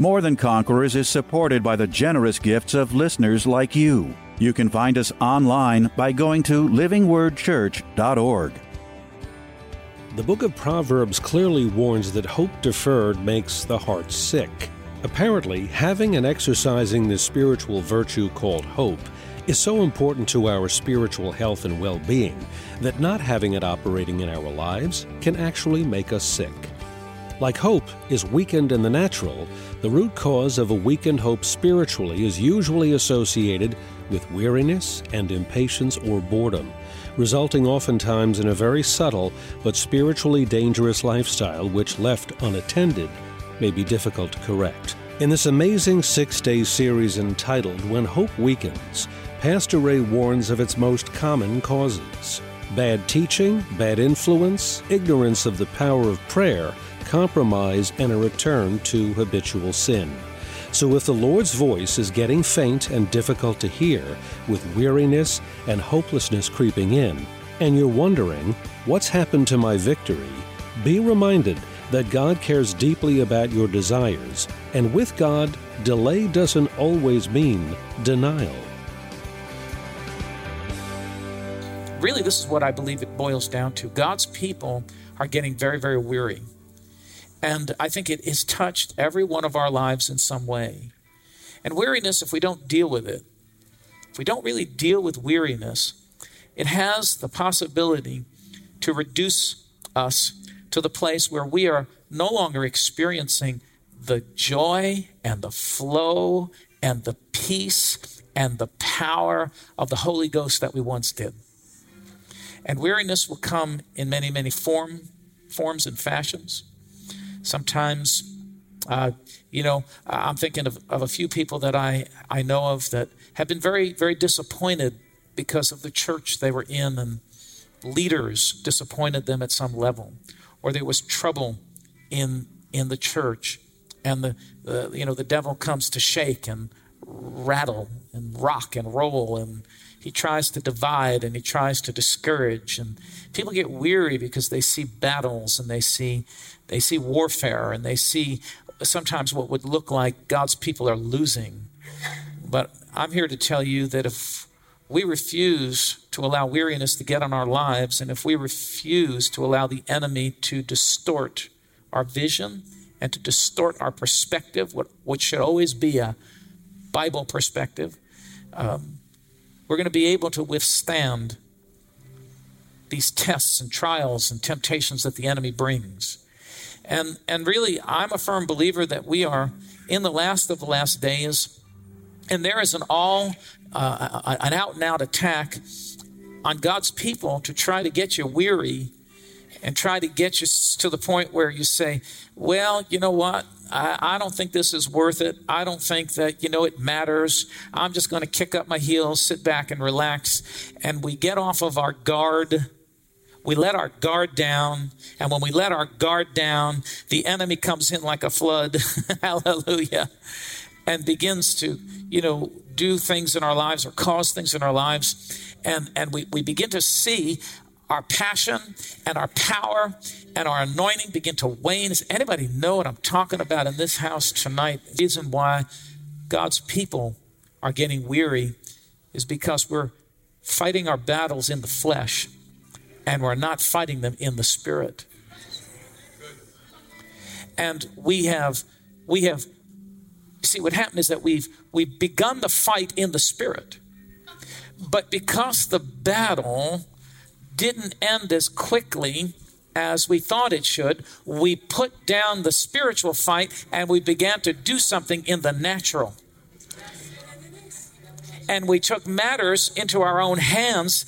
More Than Conquerors is supported by the generous gifts of listeners like you. You can find us online by going to livingwordchurch.org. The book of Proverbs clearly warns that hope deferred makes the heart sick. Apparently, having and exercising this spiritual virtue called hope is so important to our spiritual health and well being that not having it operating in our lives can actually make us sick. Like hope is weakened in the natural, the root cause of a weakened hope spiritually is usually associated with weariness and impatience or boredom, resulting oftentimes in a very subtle but spiritually dangerous lifestyle which, left unattended, may be difficult to correct. In this amazing six day series entitled When Hope Weakens, Pastor Ray warns of its most common causes bad teaching, bad influence, ignorance of the power of prayer compromise and a return to habitual sin. So, if the Lord's voice is getting faint and difficult to hear, with weariness and hopelessness creeping in, and you're wondering, what's happened to my victory? Be reminded that God cares deeply about your desires, and with God, delay doesn't always mean denial. Really, this is what I believe it boils down to. God's people are getting very, very weary. And I think it has touched every one of our lives in some way. And weariness, if we don't deal with it, if we don't really deal with weariness, it has the possibility to reduce us to the place where we are no longer experiencing the joy and the flow and the peace and the power of the Holy Ghost that we once did. And weariness will come in many, many form, forms and fashions. Sometimes, uh, you know, I'm thinking of, of a few people that I, I know of that have been very, very disappointed because of the church they were in and leaders disappointed them at some level, or there was trouble in in the church, and the, the you know the devil comes to shake and rattle and rock and roll and he tries to divide and he tries to discourage and people get weary because they see battles and they see they see warfare and they see sometimes what would look like God's people are losing. But I'm here to tell you that if we refuse to allow weariness to get on our lives, and if we refuse to allow the enemy to distort our vision and to distort our perspective, what, what should always be a Bible perspective, um, we're going to be able to withstand these tests and trials and temptations that the enemy brings. And, and really, I'm a firm believer that we are in the last of the last days, and there is an all, uh, an out and out attack on God's people to try to get you weary and try to get you to the point where you say, well, you know what? I, I, don't think this is worth it. I don't think that, you know, it matters. I'm just going to kick up my heels, sit back and relax. And we get off of our guard we let our guard down. And when we let our guard down, the enemy comes in like a flood. Hallelujah. And begins to, you know, do things in our lives or cause things in our lives. And, and we, we begin to see our passion and our power and our anointing begin to wane. Does anybody know what I'm talking about in this house tonight? The reason why God's people are getting weary is because we're fighting our battles in the flesh and we're not fighting them in the spirit. And we have, we have, see, what happened is that we've, we've begun the fight in the spirit. But because the battle didn't end as quickly as we thought it should, we put down the spiritual fight and we began to do something in the natural. And we took matters into our own hands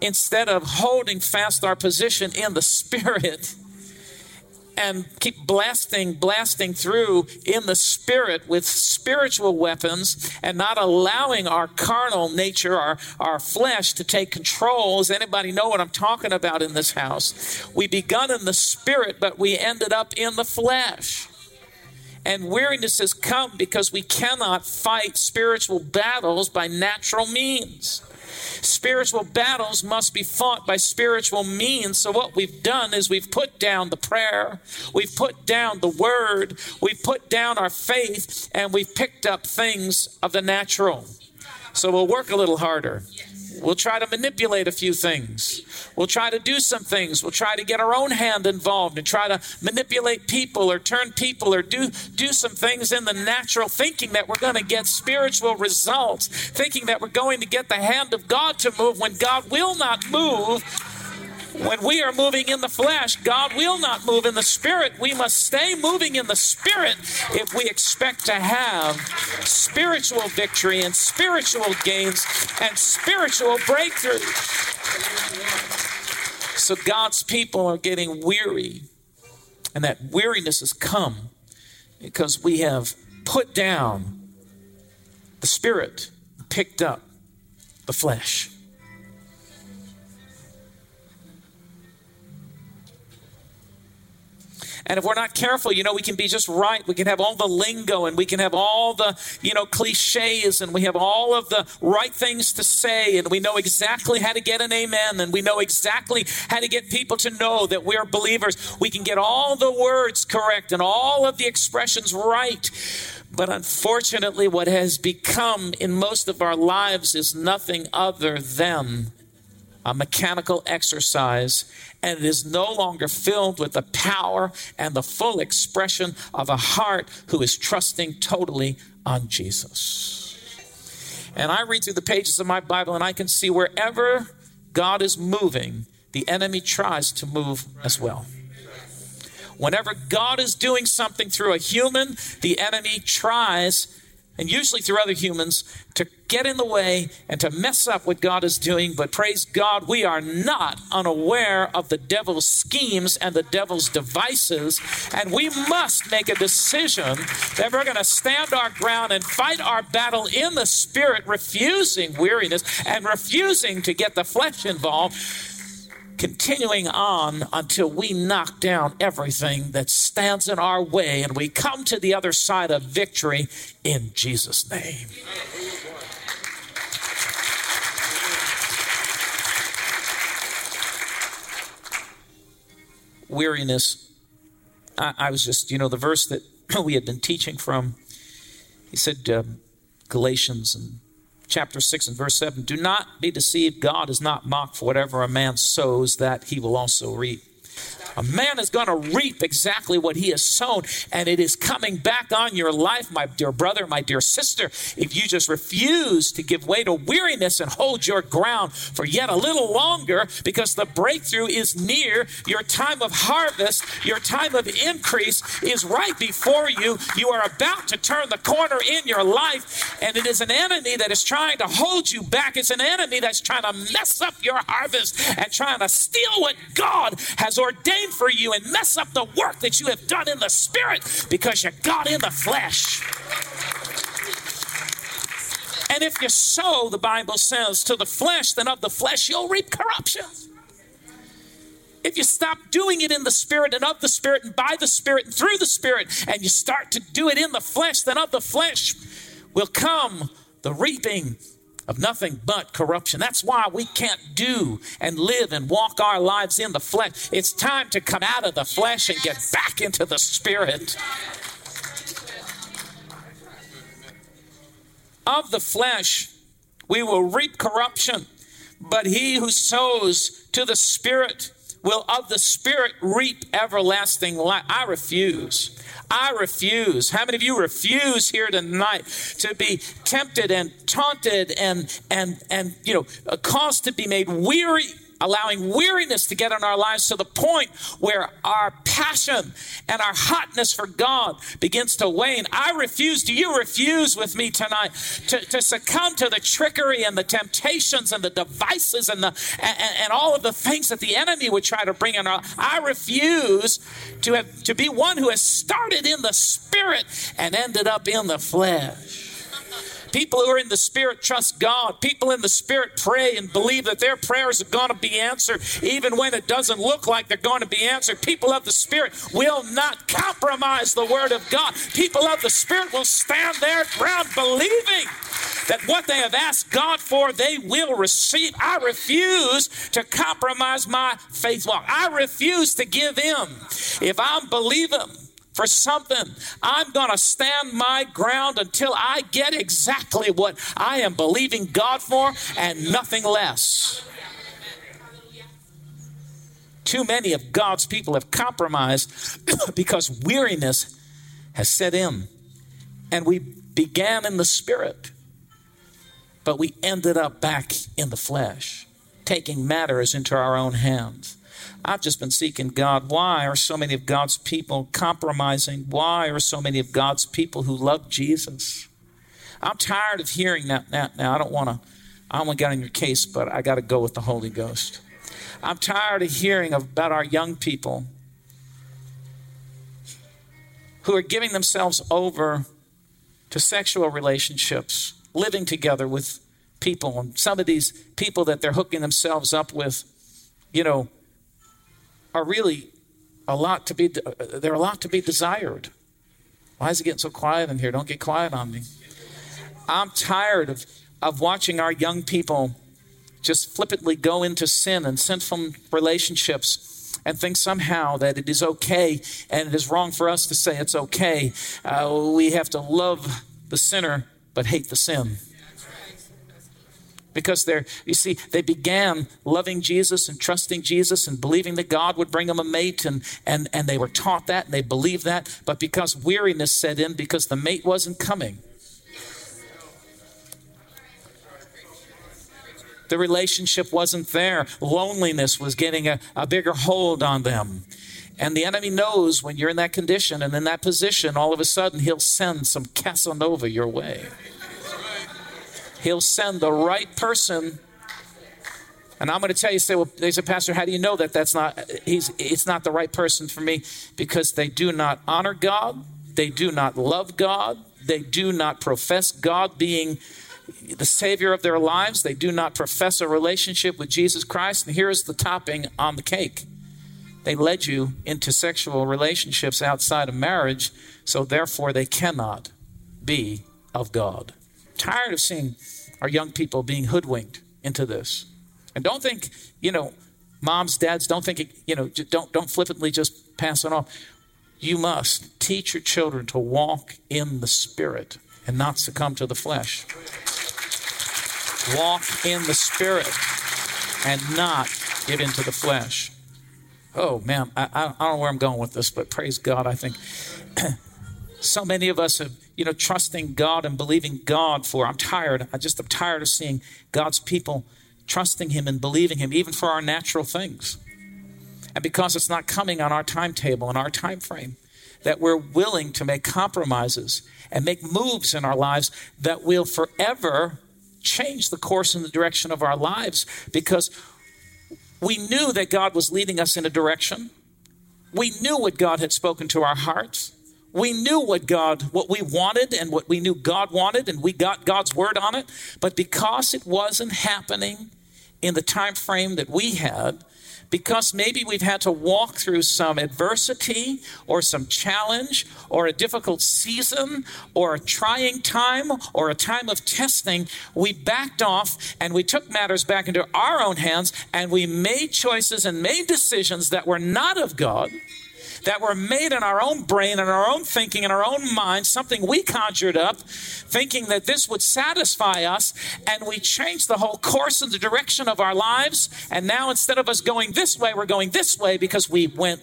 instead of holding fast our position in the Spirit, and keep blasting, blasting through in the spirit with spiritual weapons and not allowing our carnal nature, our, our flesh to take control. Does anybody know what I'm talking about in this house? We begun in the spirit, but we ended up in the flesh. And weariness has come because we cannot fight spiritual battles by natural means. Spiritual battles must be fought by spiritual means. So, what we've done is we've put down the prayer, we've put down the word, we've put down our faith, and we've picked up things of the natural. So, we'll work a little harder. We'll try to manipulate a few things. We'll try to do some things. We'll try to get our own hand involved and try to manipulate people or turn people or do, do some things in the natural, thinking that we're going to get spiritual results, thinking that we're going to get the hand of God to move when God will not move when we are moving in the flesh, God will not move in the spirit. We must stay moving in the spirit if we expect to have spiritual victory and spiritual gains and spiritual breakthrough. So God's people are getting weary, and that weariness has come because we have put down the spirit, picked up the flesh. And if we're not careful, you know, we can be just right. We can have all the lingo and we can have all the, you know, cliches and we have all of the right things to say and we know exactly how to get an amen and we know exactly how to get people to know that we're believers. We can get all the words correct and all of the expressions right. But unfortunately, what has become in most of our lives is nothing other than a mechanical exercise, and it is no longer filled with the power and the full expression of a heart who is trusting totally on Jesus. And I read through the pages of my Bible, and I can see wherever God is moving, the enemy tries to move as well. Whenever God is doing something through a human, the enemy tries and usually through other humans, to get in the way and to mess up what God is doing. But praise God, we are not unaware of the devil's schemes and the devil's devices. And we must make a decision that we're going to stand our ground and fight our battle in the spirit, refusing weariness and refusing to get the flesh involved continuing on until we knock down everything that stands in our way and we come to the other side of victory in Jesus' name. Weariness. I, I, was just, you know, the verse that we had been teaching from, he said, um, Galatians and chapter 6 and verse 7 Do not be deceived. God is not mocked for whatever a man sows, that he will also reap. A man is going to reap exactly what he has sown, and it is coming back on your life, my dear brother, my dear sister, if you just refuse to give way to weariness and hold your ground for yet a little longer because the breakthrough is near. Your time of harvest, your time of increase is right before you. You are about to turn the corner in your life, and it is an enemy that is trying to hold you back. It's an enemy that's trying to mess up your harvest and trying to steal what God has ordained for you and mess up the work that you have done in the spirit because you got in the flesh. And if you sow, the Bible says, to the flesh, then of the flesh you'll reap corruption. If you stop doing it in the Spirit and of the Spirit and by the Spirit and through the Spirit, and you start to do it in the flesh, then of the flesh will come the reaping of nothing but corruption. That's why we can't do and live and walk our lives in the flesh. It's time to come out of the flesh and get back into the spirit. Of the flesh, we will reap corruption, but he who sows to the spirit will of the spirit reap everlasting life. I refuse. I refuse. How many of you refuse here tonight to be tempted and taunted and and and you know caused to be made weary allowing weariness to get in our lives to the point where our passion and our hotness for God begins to wane. I refuse. Do you refuse with me tonight to, to succumb to the trickery and the temptations and the devices and the and, and all of the things that the enemy would try to bring in our I refuse to have to be one who has started in the spirit and ended up in the flesh. People who are in the Spirit trust God. People in the Spirit pray and believe that their prayers are going to be answered, even when it doesn't look like they're going to be answered. People of the Spirit will not compromise the Word of God. People of the Spirit will stand their ground believing that what they have asked God for, they will receive. I refuse to compromise my faith walk. I refuse to give in. If I'm believing, for something. I'm going to stand my ground until I get exactly what I am believing God for and nothing less. Too many of God's people have compromised because weariness has set in. And we began in the spirit, but we ended up back in the flesh, taking matters into our own hands. I've just been seeking God. Why are so many of God's people compromising? Why are so many of God's people who love Jesus? I'm tired of hearing that now. I don't want to, I only got on your case, but I got to go with the Holy Ghost. I'm tired of hearing about our young people who are giving themselves over to sexual relationships, living together with people. And some of these people that they're hooking themselves up with, you know, are really a lot to be they're a lot to be desired. Why is it getting so quiet in here? Don't get quiet on me. I'm tired of, of watching our young people just flippantly go into sin and sinful relationships and think somehow that it is okay and it is wrong for us to say it's okay. Uh, we have to love the sinner but hate the sin because they're, you see, they began loving Jesus and trusting Jesus and believing that God would bring them a mate, and, and, and they were taught that and they believed that. But because weariness set in, because the mate wasn't coming, the relationship wasn't there. Loneliness was getting a, a bigger hold on them. And the enemy knows when you're in that condition and in that position, all of a sudden he'll send some Casanova your way. He'll send the right person. And I'm going to tell you, say, well, they said, Pastor, how do you know that that's not, he's, it's not the right person for me? Because they do not honor God. They do not love God. They do not profess God being the Savior of their lives. They do not profess a relationship with Jesus Christ. And here's the topping on the cake they led you into sexual relationships outside of marriage, so therefore they cannot be of God. Tired of seeing our young people being hoodwinked into this. And don't think, you know, moms, dads, don't think, you know, don't, don't flippantly just pass it off. You must teach your children to walk in the Spirit and not succumb to the flesh. Walk in the Spirit and not give into the flesh. Oh, man, I, I don't know where I'm going with this, but praise God, I think so many of us have you know, trusting God and believing God for. I'm tired. I just am tired of seeing God's people trusting Him and believing Him, even for our natural things. And because it's not coming on our timetable and our time frame, that we're willing to make compromises and make moves in our lives that will forever change the course and the direction of our lives because we knew that God was leading us in a direction. We knew what God had spoken to our hearts we knew what God, what we wanted and what we knew God wanted, and we got God's word on it. But because it wasn't happening in the time frame that we had, because maybe we've had to walk through some adversity or some challenge or a difficult season or a trying time or a time of testing, we backed off and we took matters back into our own hands and we made choices and made decisions that were not of God that were made in our own brain and our own thinking and our own mind, something we conjured up, thinking that this would satisfy us, and we changed the whole course and the direction of our lives. And now instead of us going this way, we're going this way because we went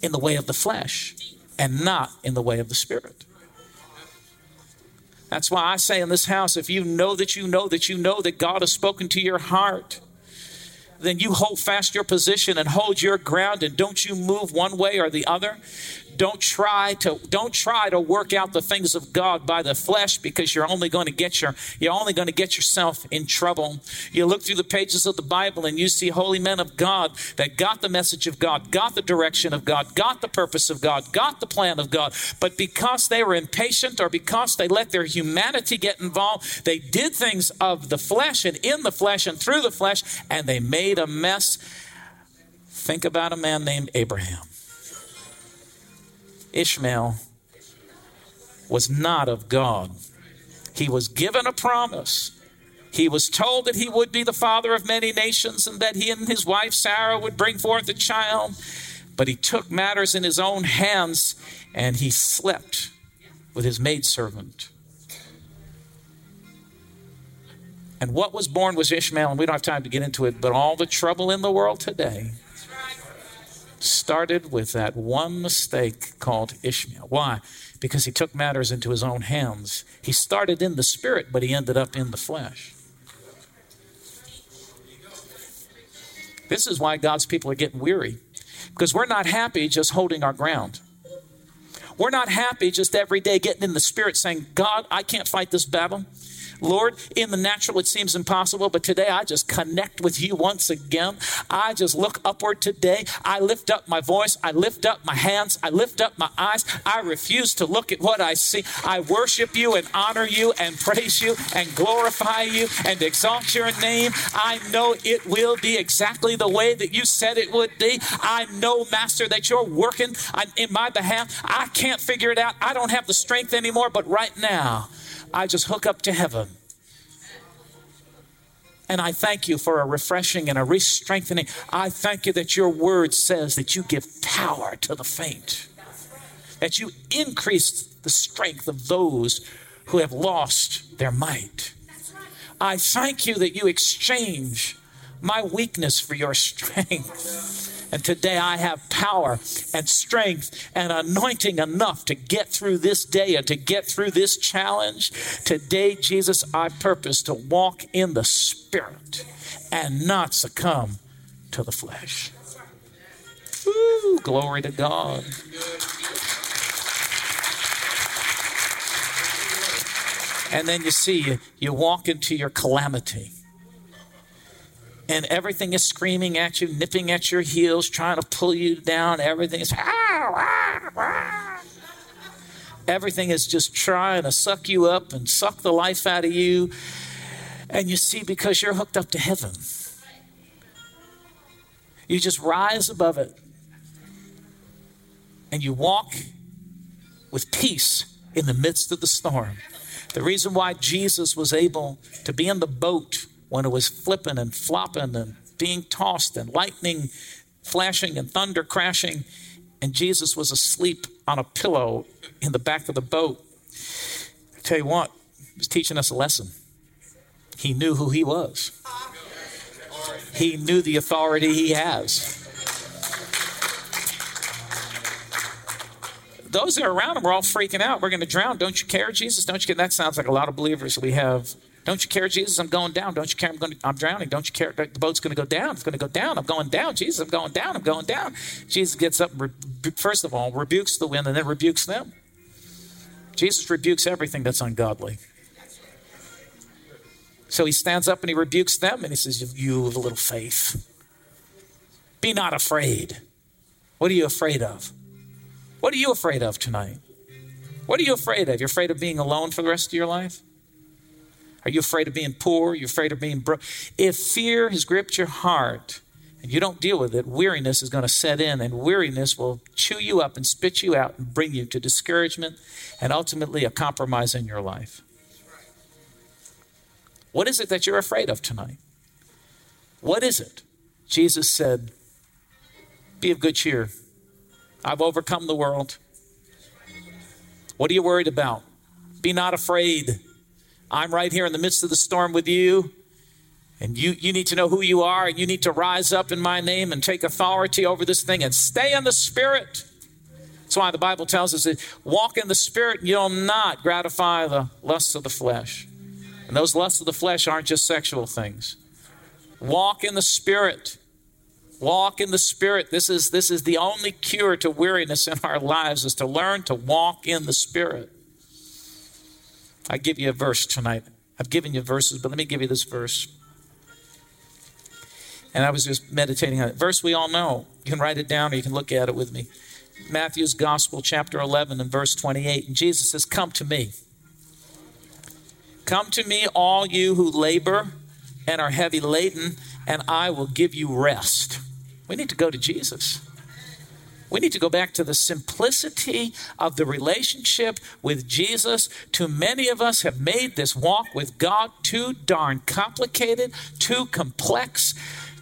in the way of the flesh and not in the way of the spirit. That's why I say in this house if you know that you know that you know that God has spoken to your heart, then you hold fast your position and hold your ground and don't you move one way or the other. Don't try to don't try to work out the things of God by the flesh because you're only going to get your you're only going to get yourself in trouble. You look through the pages of the Bible and you see holy men of God that got the message of God, got the direction of God, got the purpose of God, got the plan of God, but because they were impatient or because they let their humanity get involved, they did things of the flesh and in the flesh and through the flesh and they made a mess. Think about a man named Abraham. Ishmael was not of God. He was given a promise. He was told that he would be the father of many nations and that he and his wife Sarah would bring forth a child. But he took matters in his own hands and he slept with his maidservant. And what was born was Ishmael, and we don't have time to get into it, but all the trouble in the world today started with that one mistake called Ishmael. Why? Because he took matters into his own hands. He started in the spirit, but he ended up in the flesh. This is why God's people are getting weary, because we're not happy just holding our ground. We're not happy just every day getting in the spirit saying, God, I can't fight this battle. Lord, in the natural it seems impossible, but today I just connect with you once again. I just look upward today. I lift up my voice. I lift up my hands. I lift up my eyes. I refuse to look at what I see. I worship you and honor you and praise you and glorify you and exalt your name. I know it will be exactly the way that you said it would be. I know, Master, that you're working in my behalf. I can't figure it out. I don't have the strength anymore, but right now, I just hook up to heaven. And I thank you for a refreshing and a re strengthening. I thank you that your word says that you give power to the faint, that you increase the strength of those who have lost their might. I thank you that you exchange my weakness for your strength. And today I have power and strength and anointing enough to get through this day and to get through this challenge. Today, Jesus, I purpose to walk in the Spirit and not succumb to the flesh. Ooh, glory to God. And then you see, you walk into your calamity and everything is screaming at you, nipping at your heels, trying to pull you down. Everything is ah, ah, ah. everything is just trying to suck you up and suck the life out of you. And you see, because you're hooked up to heaven, you just rise above it and you walk with peace in the midst of the storm. The reason why Jesus was able to be in the boat when it was flipping and flopping and being tossed and lightning flashing and thunder crashing, and Jesus was asleep on a pillow in the back of the boat. I tell you what, he was teaching us a lesson. He knew who he was. He knew the authority he has. Those that are around him were all freaking out. We're going to drown. Don't you care, Jesus? Don't you care? That sounds like a lot of believers we have don't you care, Jesus? I'm going down. Don't you care? I'm going. To, I'm drowning. Don't you care? The boat's going to go down. It's going to go down. I'm going down. Jesus, I'm going down. I'm going down. Jesus gets up. First of all, rebukes the wind and then rebukes them. Jesus rebukes everything that's ungodly. So he stands up and he rebukes them and he says, "You have a little faith. Be not afraid. What are you afraid of? What are you afraid of tonight? What are you afraid of? You're afraid of being alone for the rest of your life?" Are you afraid of being poor? Are you afraid of being broke? If fear has gripped your heart and you don't deal with it, weariness is going to set in, and weariness will chew you up and spit you out and bring you to discouragement and ultimately a compromise in your life. What is it that you're afraid of tonight? What is it? Jesus said, Be of good cheer. I've overcome the world. What are you worried about? Be not afraid. I'm right here in the midst of the storm with you. And you, you need to know who you are, and you need to rise up in my name and take authority over this thing and stay in the Spirit. That's why the Bible tells us that walk in the Spirit and you'll not gratify the lusts of the flesh. And those lusts of the flesh aren't just sexual things. Walk in the Spirit. Walk in the Spirit. This is, this is the only cure to weariness in our lives is to learn to walk in the Spirit. I give you a verse tonight. I've given you verses, but let me give you this verse. And I was just meditating on it. Verse we all know. You can write it down or you can look at it with me. Matthew's Gospel, chapter 11, and verse 28. And Jesus says, Come to me. Come to me, all you who labor and are heavy laden, and I will give you rest. We need to go to Jesus. We need to go back to the simplicity of the relationship with Jesus. Too many of us have made this walk with God too darn complicated, too complex.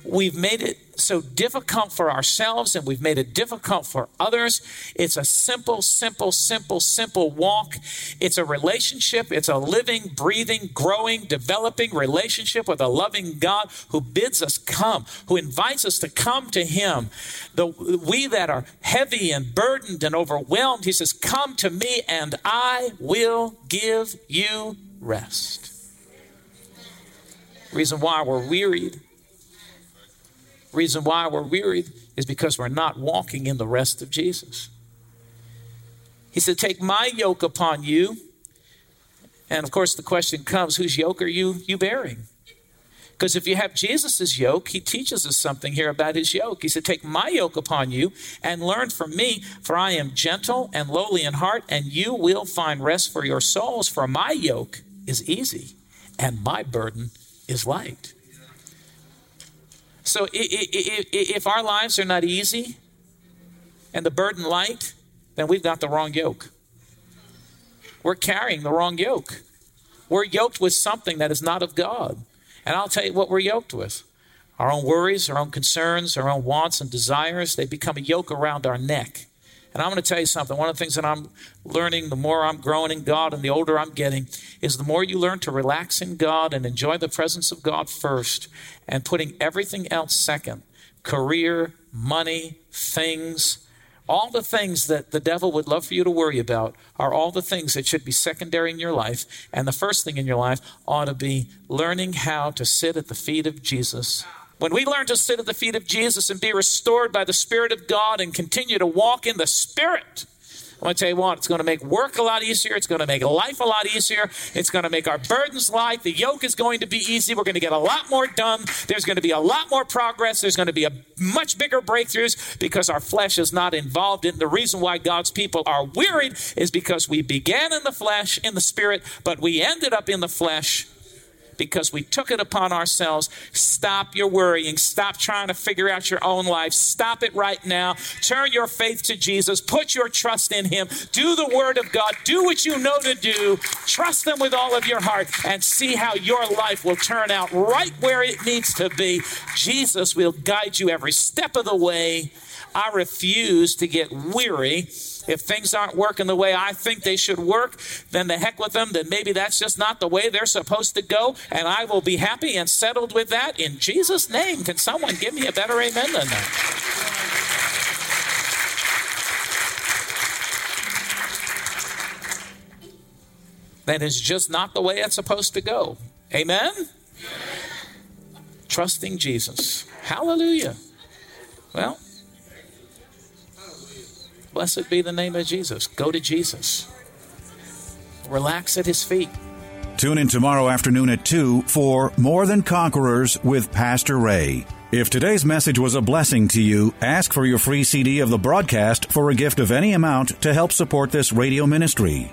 We've made it so difficult for ourselves and we've made it difficult for others. It's a simple, simple, simple, simple walk. It's a relationship. It's a living, breathing, growing, developing relationship with a loving God who bids us come, who invites us to come to Him. The, we that are heavy and burdened and overwhelmed, He says, Come to me and I will give you rest. Reason why we're wearied reason why we're wearied is because we're not walking in the rest of Jesus. He said, Take my yoke upon you. And of course, the question comes whose yoke are you, you bearing? Because if you have Jesus' yoke, he teaches us something here about his yoke. He said, Take my yoke upon you and learn from me, for I am gentle and lowly in heart, and you will find rest for your souls. For my yoke is easy and my burden is light. So if our lives are not easy and the burden light, then we've got the wrong yoke. We're carrying the wrong yoke. We're yoked with something that is not of God. And I'll tell you what we're yoked with our own worries, our own concerns, our own wants and desires. They become a yoke around our neck. And I'm going to tell you something. One of the things that I'm learning, the more I'm growing in God and the older I'm getting, is the more you learn to relax in God and enjoy the presence of God first and putting everything else second career, money, things. All the things that the devil would love for you to worry about are all the things that should be secondary in your life. And the first thing in your life ought to be learning how to sit at the feet of Jesus when we learn to sit at the feet of Jesus and be restored by the Spirit of God and continue to walk in the Spirit, I want to tell you what, it's going to make work a lot easier. It's going to make life a lot easier. It's going to make our burdens light. The yoke is going to be easy. We're going to get a lot more done. There's going to be a lot more progress. There's going to be a much bigger breakthroughs because our flesh is not involved in the reason why God's people are wearied is because we began in the flesh, in the spirit, but we ended up in the flesh because we took it upon ourselves. Stop your worrying. Stop trying to figure out your own life. Stop it right now. Turn your faith to Jesus. Put your trust in Him. Do the Word of God. Do what you know to do. Trust Him with all of your heart and see how your life will turn out right where it needs to be. Jesus will guide you every step of the way. I refuse to get weary if things aren't working the way I think they should work, then the heck with them. Then maybe that's just not the way they're supposed to go. And I will be happy and settled with that in Jesus' name. Can someone give me a better amen than that? That is just not the way it's supposed to go. Amen? Trusting Jesus. Hallelujah. Well, Blessed be the name of Jesus. Go to Jesus. Relax at his feet. Tune in tomorrow afternoon at 2 for More Than Conquerors with Pastor Ray. If today's message was a blessing to you, ask for your free CD of the broadcast for a gift of any amount to help support this radio ministry.